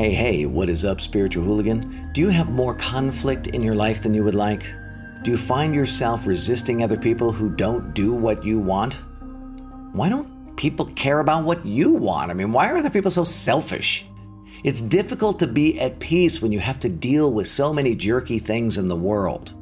Hey, hey, what is up, spiritual hooligan? Do you have more conflict in your life than you would like? Do you find yourself resisting other people who don't do what you want? Why don't people care about what you want? I mean, why are other people so selfish? It's difficult to be at peace when you have to deal with so many jerky things in the world.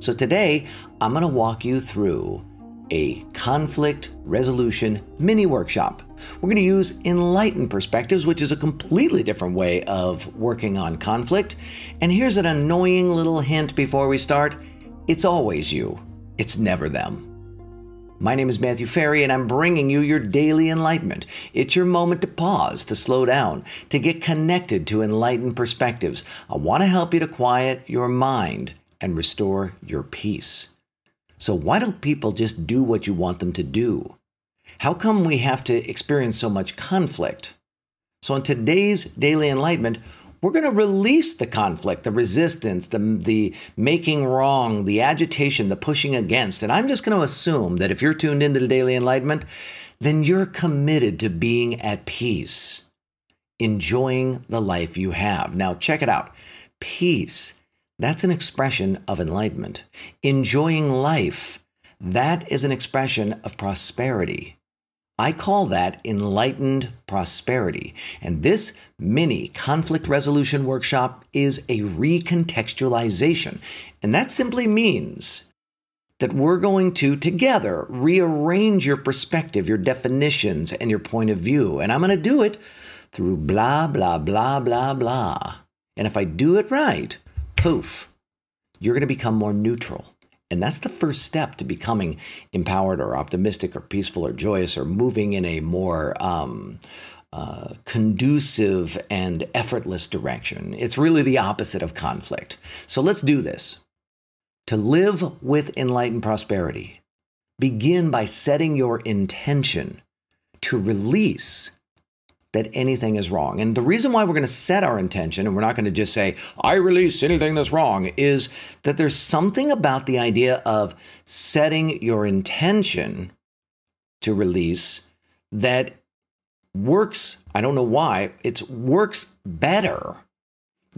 So today, I'm going to walk you through a conflict resolution mini workshop. We're going to use enlightened perspectives, which is a completely different way of working on conflict. And here's an annoying little hint before we start it's always you, it's never them. My name is Matthew Ferry, and I'm bringing you your daily enlightenment. It's your moment to pause, to slow down, to get connected to enlightened perspectives. I want to help you to quiet your mind and restore your peace. So, why don't people just do what you want them to do? How come we have to experience so much conflict? So, in today's Daily Enlightenment, we're going to release the conflict, the resistance, the, the making wrong, the agitation, the pushing against. And I'm just going to assume that if you're tuned into the Daily Enlightenment, then you're committed to being at peace, enjoying the life you have. Now, check it out peace that's an expression of enlightenment. Enjoying life, that is an expression of prosperity. I call that enlightened prosperity. And this mini conflict resolution workshop is a recontextualization. And that simply means that we're going to together rearrange your perspective, your definitions, and your point of view. And I'm going to do it through blah, blah, blah, blah, blah. And if I do it right, poof, you're going to become more neutral. And that's the first step to becoming empowered or optimistic or peaceful or joyous or moving in a more um, uh, conducive and effortless direction. It's really the opposite of conflict. So let's do this. To live with enlightened prosperity, begin by setting your intention to release that anything is wrong. And the reason why we're going to set our intention and we're not going to just say, I release anything that's wrong, is that there's something about the idea of setting your intention to release that works. I don't know why, it works better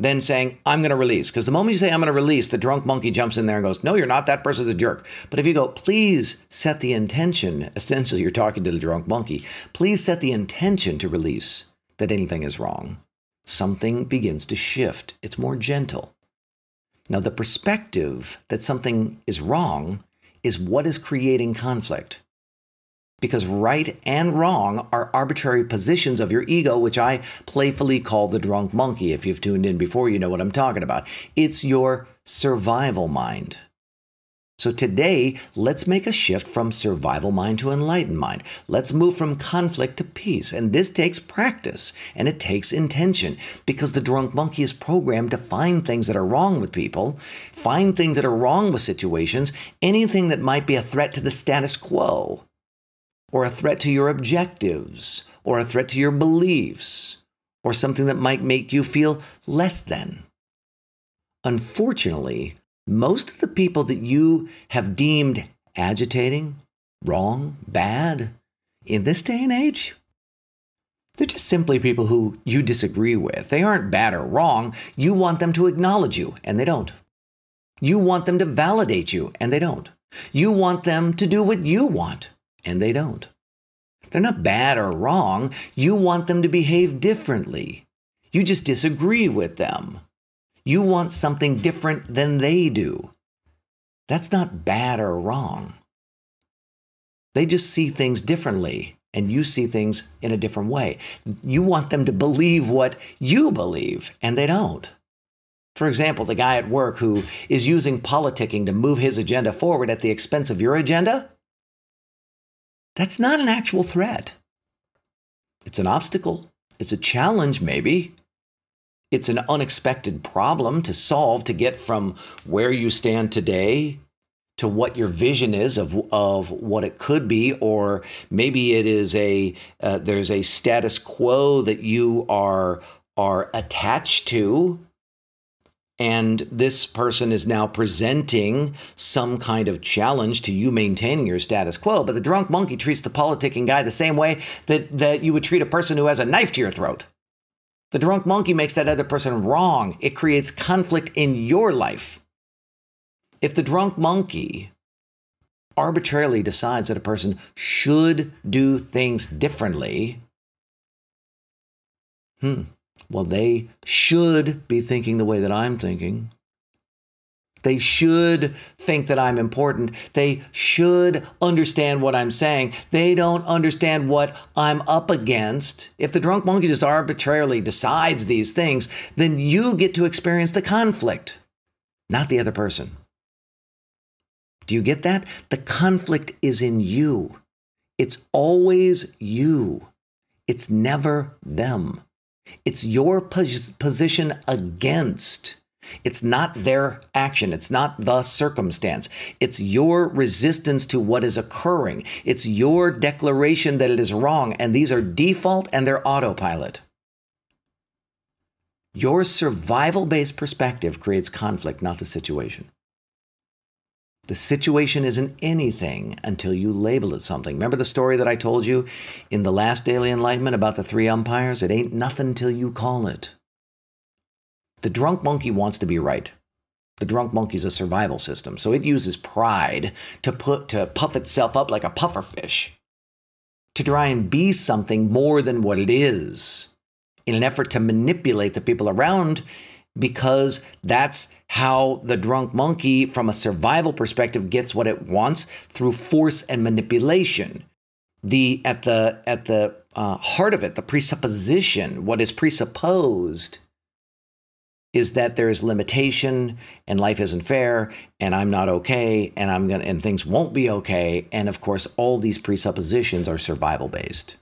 than saying, I'm going to release. Because the moment you say, I'm going to release, the drunk monkey jumps in there and goes, No, you're not. That person's a jerk. But if you go, please set the intention, essentially, you're talking to the drunk monkey, please set the intention to release that anything is wrong. Something begins to shift. It's more gentle. Now, the perspective that something is wrong is what is creating conflict because right and wrong are arbitrary positions of your ego, which I playfully call the drunk monkey. If you've tuned in before, you know what I'm talking about. It's your survival mind. So today, let's make a shift from survival mind to enlightened mind. Let's move from conflict to peace. And this takes practice and it takes intention because the drunk monkey is programmed to find things that are wrong with people, find things that are wrong with situations, anything that might be a threat to the status quo or a threat to your objectives, or a threat to your beliefs, or something that might make you feel less than. Unfortunately, most of the people that you have deemed agitating, wrong, bad, in this day and age, they're just simply people who you disagree with. They aren't bad or wrong. You want them to acknowledge you, and they don't. You want them to validate you, and they don't. You want them to do what you want, and they don't. They're not bad or wrong. You want them to behave differently. You just disagree with them. You want something different than they do. That's not bad or wrong. They just see things differently, and you see things in a different way. You want them to believe what you believe, and they don't. For example, the guy at work who is using politicking to move his agenda forward at the expense of your agenda, that's not an actual threat. It's an obstacle, it's a challenge, maybe. It's an unexpected problem to solve to get from where you stand today to what your vision is of, of what it could be, or maybe it is a uh, there's a status quo that you are are attached to and this person is now presenting some kind of challenge to you maintaining your status quo. But the drunk monkey treats the politicking guy the same way that, that you would treat a person who has a knife to your throat. The drunk monkey makes that other person wrong. It creates conflict in your life. If the drunk monkey arbitrarily decides that a person should do things differently, hmm, well, they should be thinking the way that I'm thinking. They should think that I'm important. They should understand what I'm saying. They don't understand what I'm up against. If the drunk monkey just arbitrarily decides these things, then you get to experience the conflict, not the other person. Do you get that? The conflict is in you. It's always you. It's never them. It's your pos- position against it's not their action. It's not the circumstance. It's your resistance to what is occurring. It's your declaration that it is wrong. And these are default and they're autopilot. Your survival based perspective creates conflict, not the situation. The situation isn't anything until you label it something. Remember the story that I told you in the last daily enlightenment about the three umpires? It ain't nothing till you call it. The drunk monkey wants to be right. The drunk monkey is a survival system, so it uses pride to put to puff itself up like a puffer fish, to try and be something more than what it is, in an effort to manipulate the people around, because that's how the drunk monkey, from a survival perspective, gets what it wants through force and manipulation. The at the at the uh, heart of it, the presupposition, what is presupposed is that there is limitation and life isn't fair and I'm not okay and I'm to and things won't be okay and of course all these presuppositions are survival based.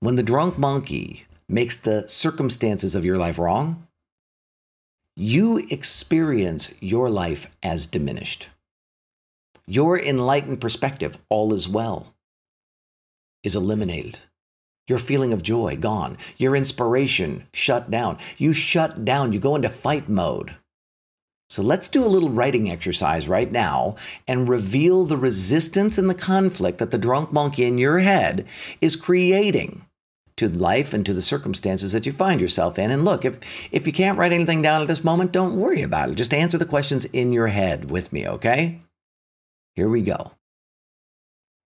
When the drunk monkey makes the circumstances of your life wrong, you experience your life as diminished. Your enlightened perspective, all is well, is eliminated. Your feeling of joy gone. Your inspiration shut down. You shut down. You go into fight mode. So let's do a little writing exercise right now and reveal the resistance and the conflict that the drunk monkey in your head is creating to life and to the circumstances that you find yourself in. And look, if if you can't write anything down at this moment, don't worry about it. Just answer the questions in your head with me, okay? Here we go.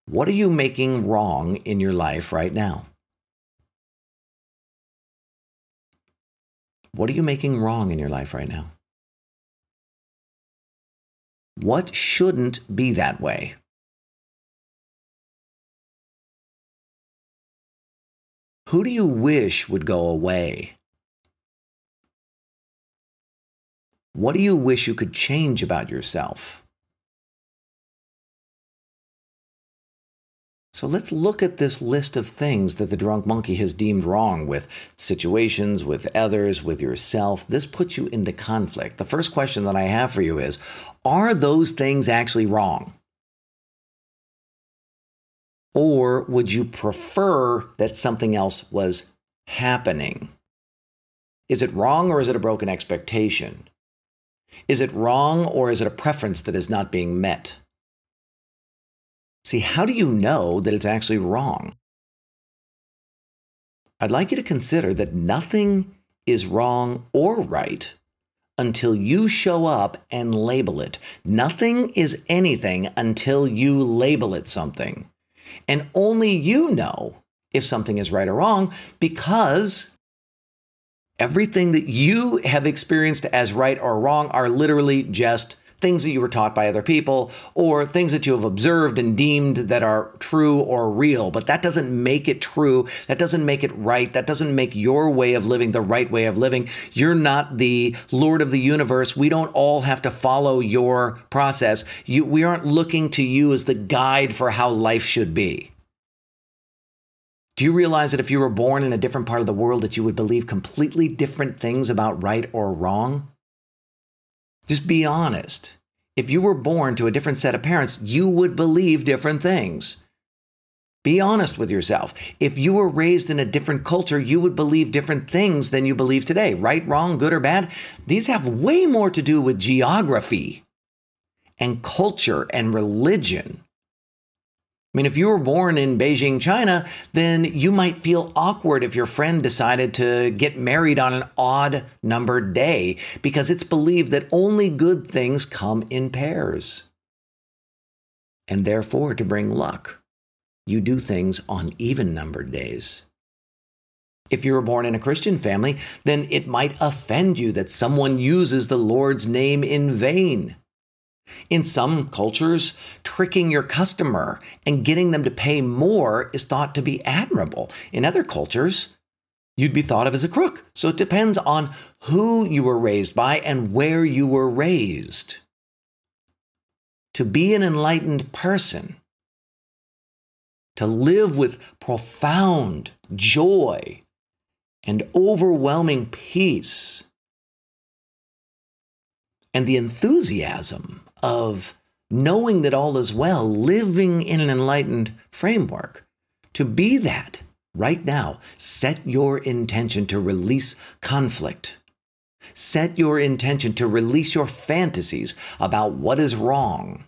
What are you making wrong in your life right now? What are you making wrong in your life right now? What shouldn't be that way? Who do you wish would go away? What do you wish you could change about yourself? So let's look at this list of things that the drunk monkey has deemed wrong with situations, with others, with yourself. This puts you into conflict. The first question that I have for you is Are those things actually wrong? Or would you prefer that something else was happening? Is it wrong or is it a broken expectation? Is it wrong or is it a preference that is not being met? See, how do you know that it's actually wrong? I'd like you to consider that nothing is wrong or right until you show up and label it. Nothing is anything until you label it something. And only you know if something is right or wrong because everything that you have experienced as right or wrong are literally just things that you were taught by other people, or things that you have observed and deemed that are true or real. But that doesn't make it true. That doesn't make it right. That doesn't make your way of living the right way of living. You're not the Lord of the universe. We don't all have to follow your process. You, we aren't looking to you as the guide for how life should be. Do you realize that if you were born in a different part of the world that you would believe completely different things about right or wrong? Just be honest. If you were born to a different set of parents, you would believe different things. Be honest with yourself. If you were raised in a different culture, you would believe different things than you believe today. Right, wrong, good, or bad? These have way more to do with geography and culture and religion. I mean, if you were born in Beijing, China, then you might feel awkward if your friend decided to get married on an odd numbered day because it's believed that only good things come in pairs. And therefore, to bring luck, you do things on even numbered days. If you were born in a Christian family, then it might offend you that someone uses the Lord's name in vain. In some cultures, tricking your customer and getting them to pay more is thought to be admirable. In other cultures, you'd be thought of as a crook. So it depends on who you were raised by and where you were raised. To be an enlightened person, to live with profound joy and overwhelming peace, and the enthusiasm of knowing that all is well, living in an enlightened framework. To be that right now, set your intention to release conflict. Set your intention to release your fantasies about what is wrong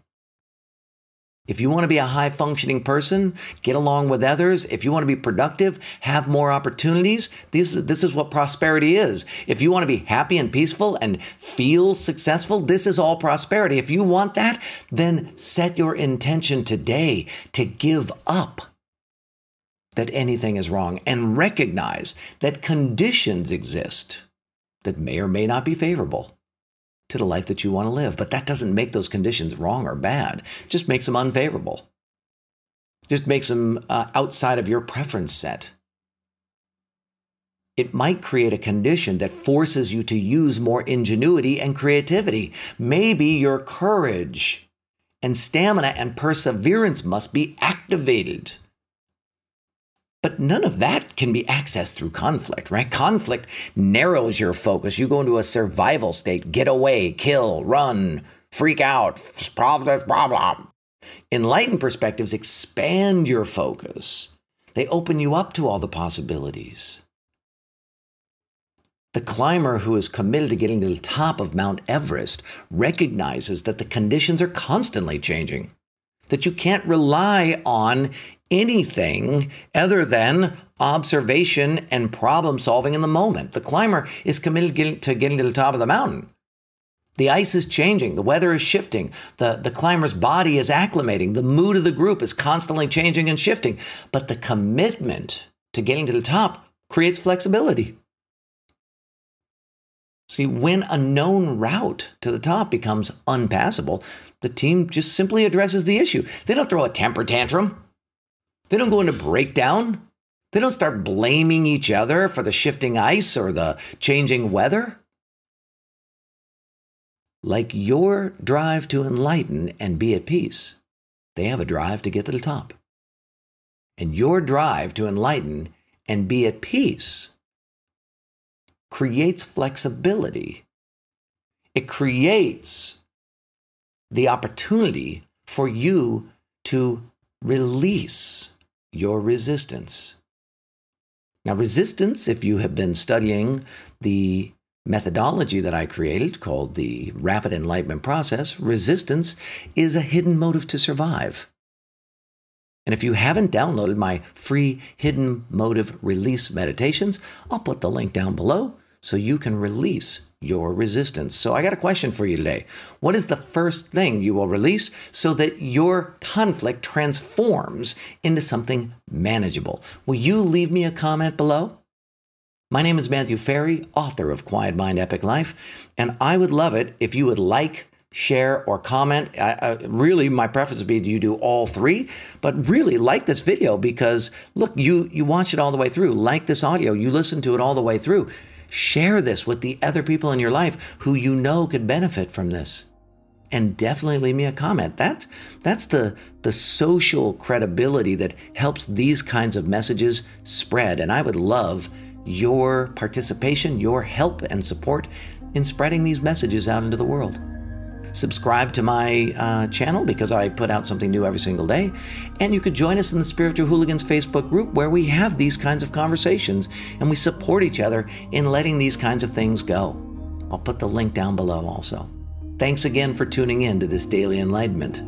if you want to be a high functioning person, get along with others. If you want to be productive, have more opportunities. This is, this is what prosperity is. If you want to be happy and peaceful and feel successful, this is all prosperity. If you want that, then set your intention today to give up that anything is wrong and recognize that conditions exist that may or may not be favorable to the life that you want to live. But that doesn't make those conditions wrong or bad, it just makes them unfavorable. Just makes them uh, outside of your preference set. It might create a condition that forces you to use more ingenuity and creativity. Maybe your courage and stamina and perseverance must be activated. But none of that can be accessed through conflict, right? Conflict narrows your focus. You go into a survival state, get away, kill, run, freak out, problem, problem. Enlightened perspectives expand your focus. They open you up to all the possibilities. The climber who is committed to getting to the top of Mount Everest recognizes that the conditions are constantly changing, that you can't rely on anything other than observation and problem solving in the moment. The climber is committed to getting to the top of the mountain. The ice is changing, the weather is shifting, the, the climber's body is acclimating, the mood of the group is constantly changing and shifting. But the commitment to getting to the top creates flexibility. See, when a known route to the top becomes unpassable, the team just simply addresses the issue. They don't throw a temper tantrum. They don't go into breakdown. They don't start blaming each other for the shifting ice or the changing weather. Like your drive to enlighten and be at peace, they have a drive to get to the top. And your drive to enlighten and be at peace creates flexibility. It creates the opportunity for you to release your resistance. Now, resistance, if you have been studying the methodology that I created called the Rapid Enlightenment Process, resistance is a hidden motive to survive. And if you haven't downloaded my free hidden motive release meditations, I'll put the link down below so you can release your resistance. So, I got a question for you today. What is the first thing you will release so that your conflict transforms into something manageable? Will you leave me a comment below? My name is Matthew Ferry, author of Quiet Mind Epic Life, and I would love it if you would like, share, or comment. I, I, really, my preference would be you do all three, but really like this video because look, you you watch it all the way through. Like this audio, you listen to it all the way through Share this with the other people in your life who you know could benefit from this. And definitely leave me a comment. That, that's the, the social credibility that helps these kinds of messages spread. And I would love your participation, your help and support in spreading these messages out into the world subscribe to my uh, channel because I put out something new every single day. And you could join us in the Spiritual Hooligans Facebook group where we have these kinds of conversations and we support each other in letting these kinds of things go. I'll put the link down below also. Thanks again for tuning in to this daily enlightenment.